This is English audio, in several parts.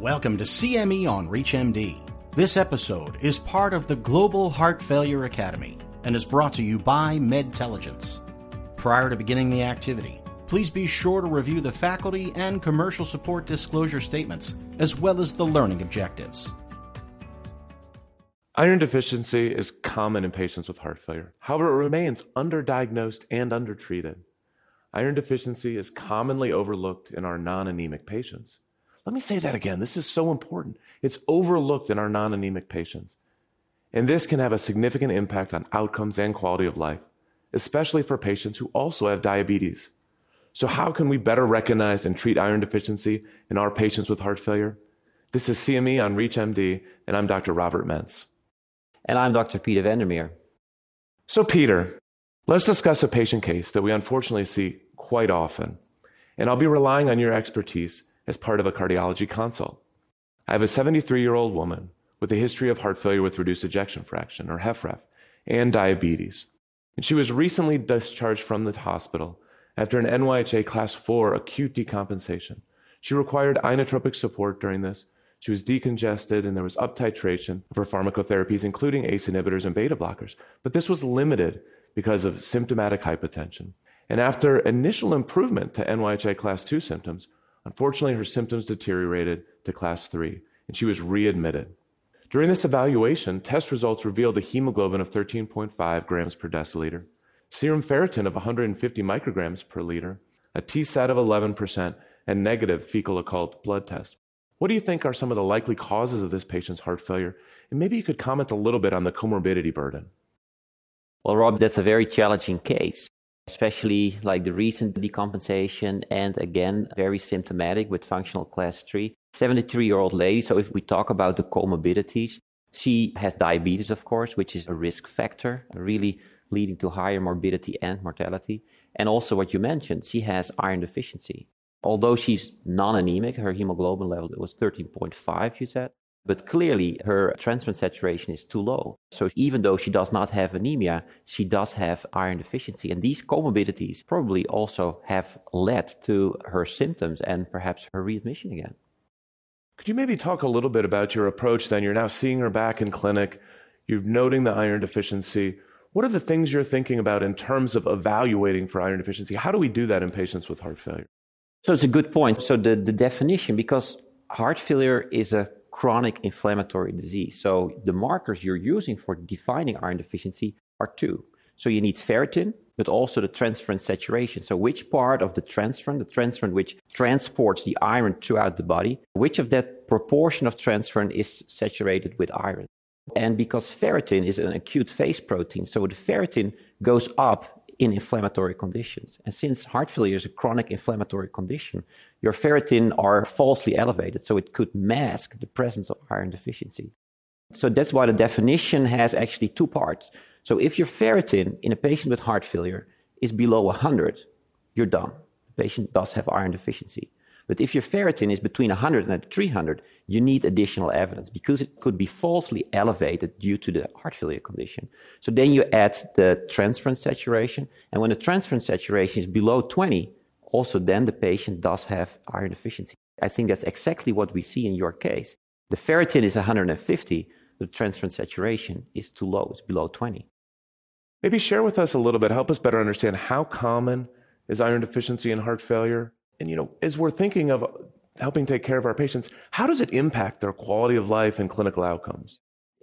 Welcome to CME on ReachMD. This episode is part of the Global Heart Failure Academy and is brought to you by Medtelligence. Prior to beginning the activity, please be sure to review the faculty and commercial support disclosure statements as well as the learning objectives. Iron deficiency is common in patients with heart failure. However, it remains underdiagnosed and undertreated. Iron deficiency is commonly overlooked in our non anemic patients. Let me say that again. This is so important. It's overlooked in our non anemic patients. And this can have a significant impact on outcomes and quality of life, especially for patients who also have diabetes. So, how can we better recognize and treat iron deficiency in our patients with heart failure? This is CME on ReachMD, and I'm Dr. Robert Mentz. And I'm Dr. Peter van der Meer. So, Peter, let's discuss a patient case that we unfortunately see quite often. And I'll be relying on your expertise as part of a cardiology consult. I have a 73 year old woman with a history of heart failure with reduced ejection fraction, or HFrEF, and diabetes. And she was recently discharged from the hospital after an NYHA class 4 acute decompensation. She required inotropic support during this. She was decongested and there was uptitration of her pharmacotherapies, including ACE inhibitors and beta blockers. But this was limited because of symptomatic hypotension. And after initial improvement to NYHA class 2 symptoms, unfortunately her symptoms deteriorated to class 3 and she was readmitted. During this evaluation, test results revealed a hemoglobin of 13.5 grams per deciliter, serum ferritin of 150 micrograms per liter, a TSAT of 11%, and negative fecal occult blood test. What do you think are some of the likely causes of this patient's heart failure? And maybe you could comment a little bit on the comorbidity burden. Well, Rob, that's a very challenging case, especially like the recent decompensation and again, very symptomatic with functional class 3. 73 year old lady. So if we talk about the comorbidities, she has diabetes, of course, which is a risk factor, really leading to higher morbidity and mortality. And also what you mentioned, she has iron deficiency. Although she's non-anemic, her hemoglobin level was 13.5, you said. But clearly her transferrin saturation is too low. So even though she does not have anemia, she does have iron deficiency. And these comorbidities probably also have led to her symptoms and perhaps her readmission again. Could you maybe talk a little bit about your approach then? You're now seeing her back in clinic. You're noting the iron deficiency. What are the things you're thinking about in terms of evaluating for iron deficiency? How do we do that in patients with heart failure? So it's a good point. So the, the definition, because heart failure is a chronic inflammatory disease. So the markers you're using for defining iron deficiency are two. So you need ferritin, but also the transferrin saturation. So which part of the transferrin, the transferrin which transports the iron throughout the body, which of that proportion of transferrin is saturated with iron? And because ferritin is an acute phase protein, so the ferritin goes up in inflammatory conditions. And since heart failure is a chronic inflammatory condition, your ferritin are falsely elevated, so it could mask the presence of iron deficiency. So that's why the definition has actually two parts. So if your ferritin in a patient with heart failure is below 100, you're done. The patient does have iron deficiency. But if your ferritin is between 100 and 300, you need additional evidence because it could be falsely elevated due to the heart failure condition. So then you add the transferrin saturation. And when the transferrin saturation is below 20, also then the patient does have iron deficiency. I think that's exactly what we see in your case. The ferritin is 150, the transferrin saturation is too low, it's below 20. Maybe share with us a little bit, help us better understand how common is iron deficiency in heart failure? And, you know, as we're thinking of helping take care of our patients, how does it impact their quality of life and clinical outcomes?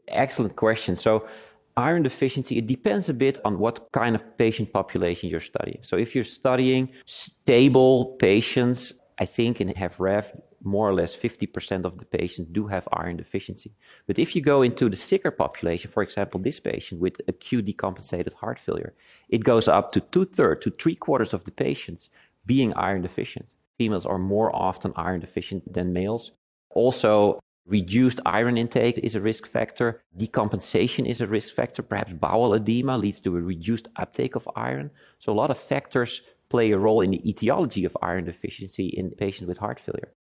Excellent question. So, iron deficiency, it depends a bit on what kind of patient population you're studying. So, if you're studying stable patients, I think in HFrEF, more or less 50% of the patients do have iron deficiency. But if you go into the sicker population, for example, this patient with acute decompensated heart failure, it goes up to two thirds to three quarters of the patients being iron deficient. Females are more often iron deficient than males. Also, reduced iron intake is a risk factor. Decompensation is a risk factor. Perhaps bowel edema leads to a reduced uptake of iron. So, a lot of factors play a role in the etiology of iron deficiency in patients with heart failure.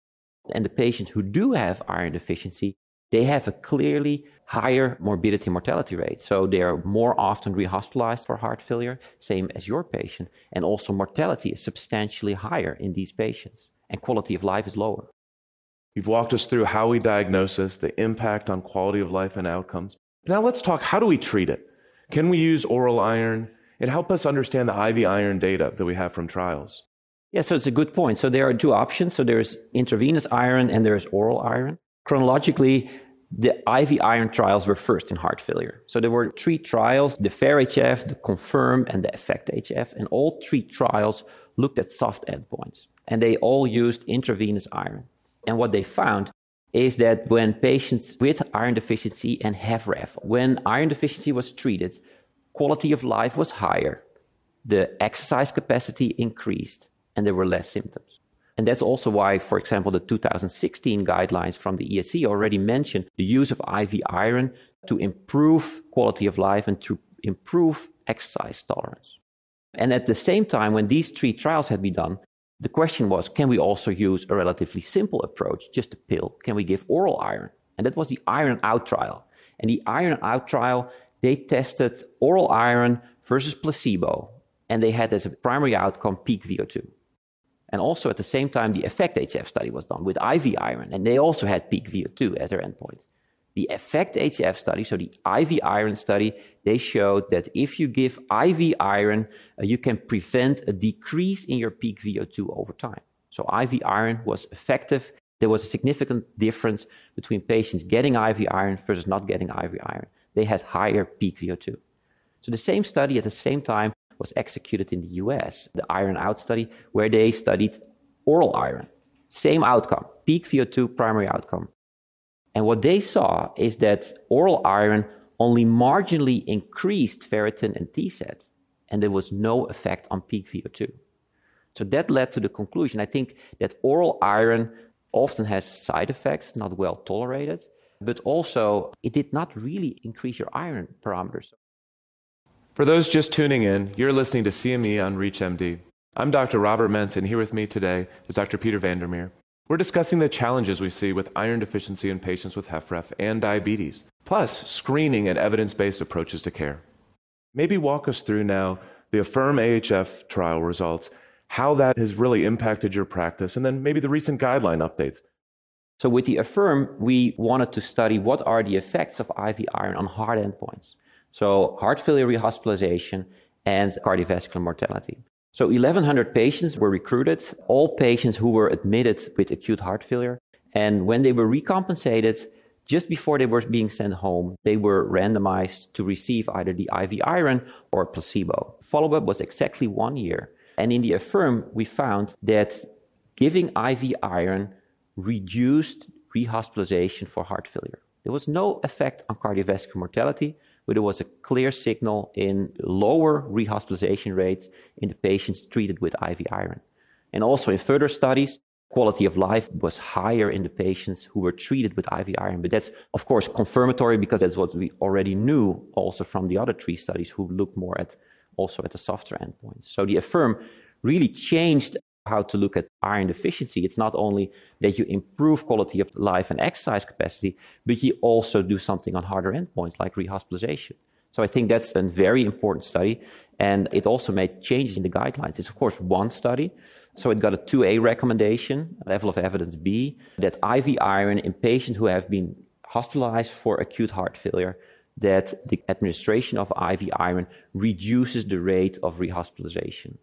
And the patients who do have iron deficiency, they have a clearly higher morbidity mortality rate. So they are more often rehospitalized for heart failure, same as your patient. And also mortality is substantially higher in these patients and quality of life is lower. You've walked us through how we diagnose this, the impact on quality of life and outcomes. Now let's talk how do we treat it? Can we use oral iron? And help us understand the IV iron data that we have from trials. Yeah, so it's a good point. So there are two options. So there's intravenous iron and there's oral iron. Chronologically, the IV iron trials were first in heart failure. So there were three trials the FAIR-HF, the CONFIRM, and the EFFECT-HF. And all three trials looked at soft endpoints. And they all used intravenous iron. And what they found is that when patients with iron deficiency and HFrEF, when iron deficiency was treated, quality of life was higher, the exercise capacity increased, and there were less symptoms. And that's also why, for example, the 2016 guidelines from the ESC already mentioned the use of IV iron to improve quality of life and to improve exercise tolerance. And at the same time, when these three trials had been done, the question was can we also use a relatively simple approach, just a pill? Can we give oral iron? And that was the iron out trial. And the iron out trial, they tested oral iron versus placebo, and they had as a primary outcome peak VO2. And also at the same time, the EFFECT-HF study was done with IV iron, and they also had peak VO2 as their endpoint. The EFFECT-HF study, so the IV iron study, they showed that if you give IV iron, uh, you can prevent a decrease in your peak VO2 over time. So IV iron was effective. There was a significant difference between patients getting IV iron versus not getting IV iron. They had higher peak VO2. So the same study at the same time was executed in the US, the iron out study, where they studied oral iron. Same outcome, peak VO2 primary outcome. And what they saw is that oral iron only marginally increased ferritin and TSAT, and there was no effect on peak VO2. So that led to the conclusion. I think that oral iron often has side effects, not well tolerated, but also it did not really increase your iron parameters. For those just tuning in, you're listening to CME on ReachMD. I'm Dr. Robert Mentz, and here with me today is Dr. Peter van der Meer. We're discussing the challenges we see with iron deficiency in patients with HFrEF and diabetes, plus screening and evidence based approaches to care. Maybe walk us through now the Affirm AHF trial results, how that has really impacted your practice, and then maybe the recent guideline updates. So, with the Affirm, we wanted to study what are the effects of IV iron on hard endpoints. So heart failure rehospitalization and cardiovascular mortality. So 1,100 patients were recruited, all patients who were admitted with acute heart failure. And when they were recompensated, just before they were being sent home, they were randomized to receive either the IV iron or placebo. Follow up was exactly one year. And in the Affirm, we found that giving IV iron reduced rehospitalization for heart failure. There was no effect on cardiovascular mortality, but there was a clear signal in lower rehospitalization rates in the patients treated with IV iron. And also in further studies, quality of life was higher in the patients who were treated with IV iron. But that's, of course, confirmatory because that's what we already knew also from the other three studies who looked more at also at the softer endpoints. So the Affirm really changed how to look at iron deficiency. It's not only that you improve quality of life and exercise capacity, but you also do something on harder endpoints like rehospitalization. So I think that's a very important study. And it also made changes in the guidelines. It's, of course, one study. So it got a 2A recommendation, level of evidence B, that IV iron in patients who have been hospitalized for acute heart failure, that the administration of IV iron reduces the rate of rehospitalization.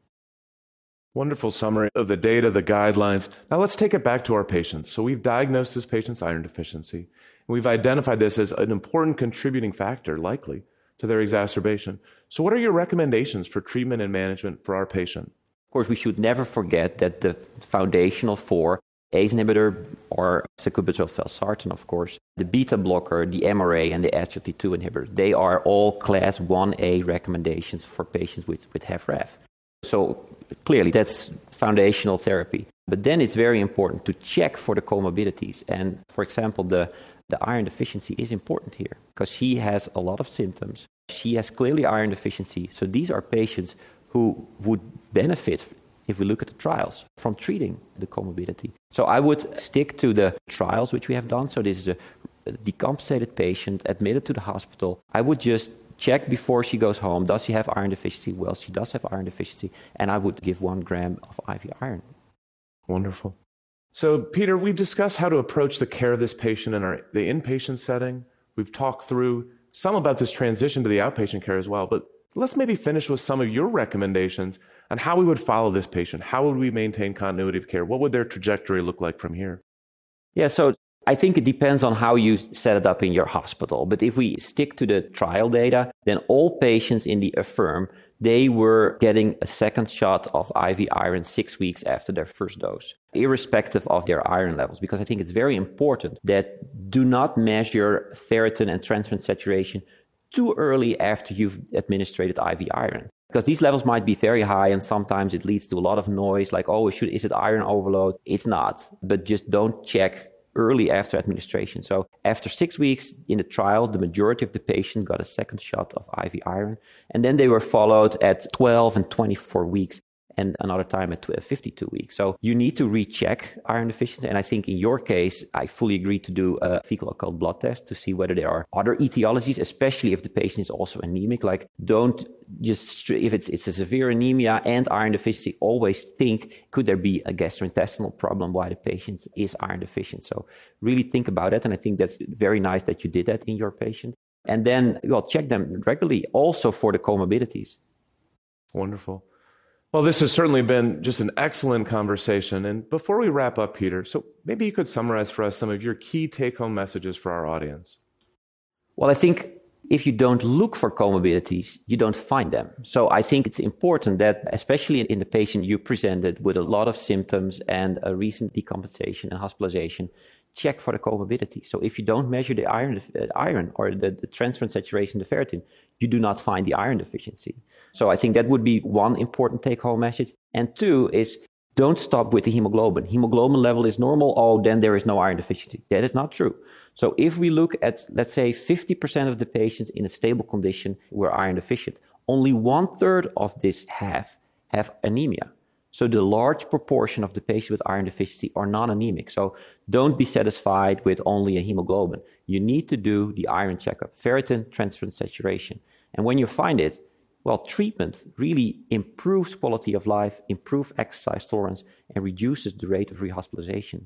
Wonderful summary of the data, the guidelines. Now let's take it back to our patients. So we've diagnosed this patient's iron deficiency. And we've identified this as an important contributing factor, likely, to their exacerbation. So what are your recommendations for treatment and management for our patient? Of course, we should never forget that the foundational four ACE inhibitor or sacubitril valsartan, of course, the beta blocker, the MRA, and the SGLT2 inhibitor, they are all class 1A recommendations for patients with, with HFrEF. So clearly, that's foundational therapy. But then it's very important to check for the comorbidities. And for example, the, the iron deficiency is important here because she has a lot of symptoms. She has clearly iron deficiency. So these are patients who would benefit, if we look at the trials, from treating the comorbidity. So I would stick to the trials which we have done. So this is a decompensated patient admitted to the hospital. I would just check before she goes home does she have iron deficiency? Well, she does have iron deficiency, and I would give one gram of IV iron. Wonderful. So, Peter, we've discussed how to approach the care of this patient in our, the inpatient setting. We've talked through some about this transition to the outpatient care as well. But let's maybe finish with some of your recommendations on how we would follow this patient. How would we maintain continuity of care? What would their trajectory look like from here? Yeah, so I think it depends on how you set it up in your hospital. But if we stick to the trial data, then all patients in the AFFIRM, they were getting a second shot of IV iron six weeks after their first dose, irrespective of their iron levels. Because I think it's very important that do not measure ferritin and transferrin saturation too early after you've administered IV iron. Because these levels might be very high and sometimes it leads to a lot of noise, like, oh, should, is it iron overload? It's not. But just don't check early after administration. So after six weeks in the trial, the majority of the patients got a second shot of IV iron. And then they were followed at 12 and 24 weeks and another time at uh, 52 weeks. So you need to recheck iron deficiency. And I think in your case, I fully agree to do a fecal occult blood test to see whether there are other etiologies, especially if the patient is also anemic. Like don't just, if it's, it's a severe anemia and iron deficiency, always think, could there be a gastrointestinal problem why the patient is iron deficient? So really think about it. And I think that's very nice that you did that in your patient. And then, well, check them regularly also for the comorbidities. Wonderful. Well, this has certainly been just an excellent conversation. And before we wrap up, Peter, so maybe you could summarize for us some of your key take home messages for our audience. Well, I think if you don't look for comorbidities, you don't find them. So I think it's important that, especially in the patient you presented with a lot of symptoms and a recent decompensation and hospitalization, check for the comorbidity. So if you don't measure the iron, uh, iron or the, the transferrin saturation, the ferritin, you do not find the iron deficiency. So I think that would be one important take home message. And two is don't stop with the hemoglobin. Hemoglobin level is normal. Oh, then there is no iron deficiency. That is not true. So if we look at, let's say, 50% of the patients in a stable condition were iron deficient, only one third of this have have anemia. So the large proportion of the patients with iron deficiency are non-anemic. So don't be satisfied with only a hemoglobin. You need to do the iron checkup, ferritin, transferrin saturation. And when you find it, well, treatment really improves quality of life, improves exercise tolerance, and reduces the rate of rehospitalization.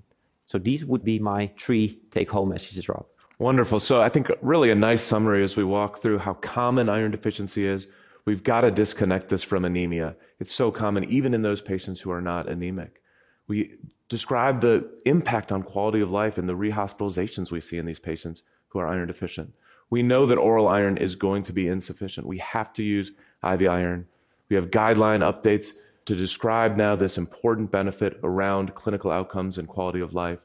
So these would be my three take-home messages, Rob. Wonderful. So I think really a nice summary as we walk through how common iron deficiency is. We've got to disconnect this from anemia. It's so common, even in those patients who are not anemic. We describe the impact on quality of life and the rehospitalizations we see in these patients who are iron deficient. We know that oral iron is going to be insufficient. We have to use IV iron. We have guideline updates to describe now this important benefit around clinical outcomes and quality of life.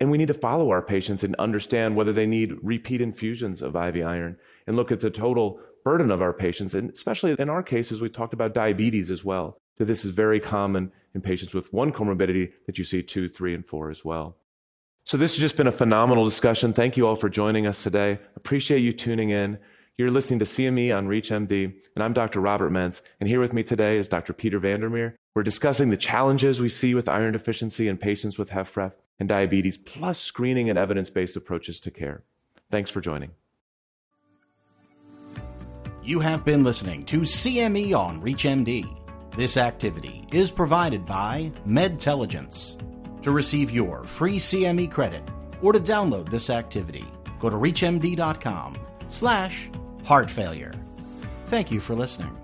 And we need to follow our patients and understand whether they need repeat infusions of IV iron and look at the total burden of our patients. And especially in our cases, we talked about diabetes as well, that this is very common in patients with one comorbidity that you see two, three, and four as well. So this has just been a phenomenal discussion. Thank you all for joining us today. Appreciate you tuning in. You're listening to CME on ReachMD, and I'm Dr. Robert Mentz. And here with me today is Dr. Peter van der Meer. We're discussing the challenges we see with iron deficiency in patients with HFrEF and diabetes, plus screening and evidence based approaches to care. Thanks for joining. You have been listening to CME on ReachMD. This activity is provided by Medtelligence. To receive your free CME credit or to download this activity, go to reachmd.com slash heart failure. Thank you for listening.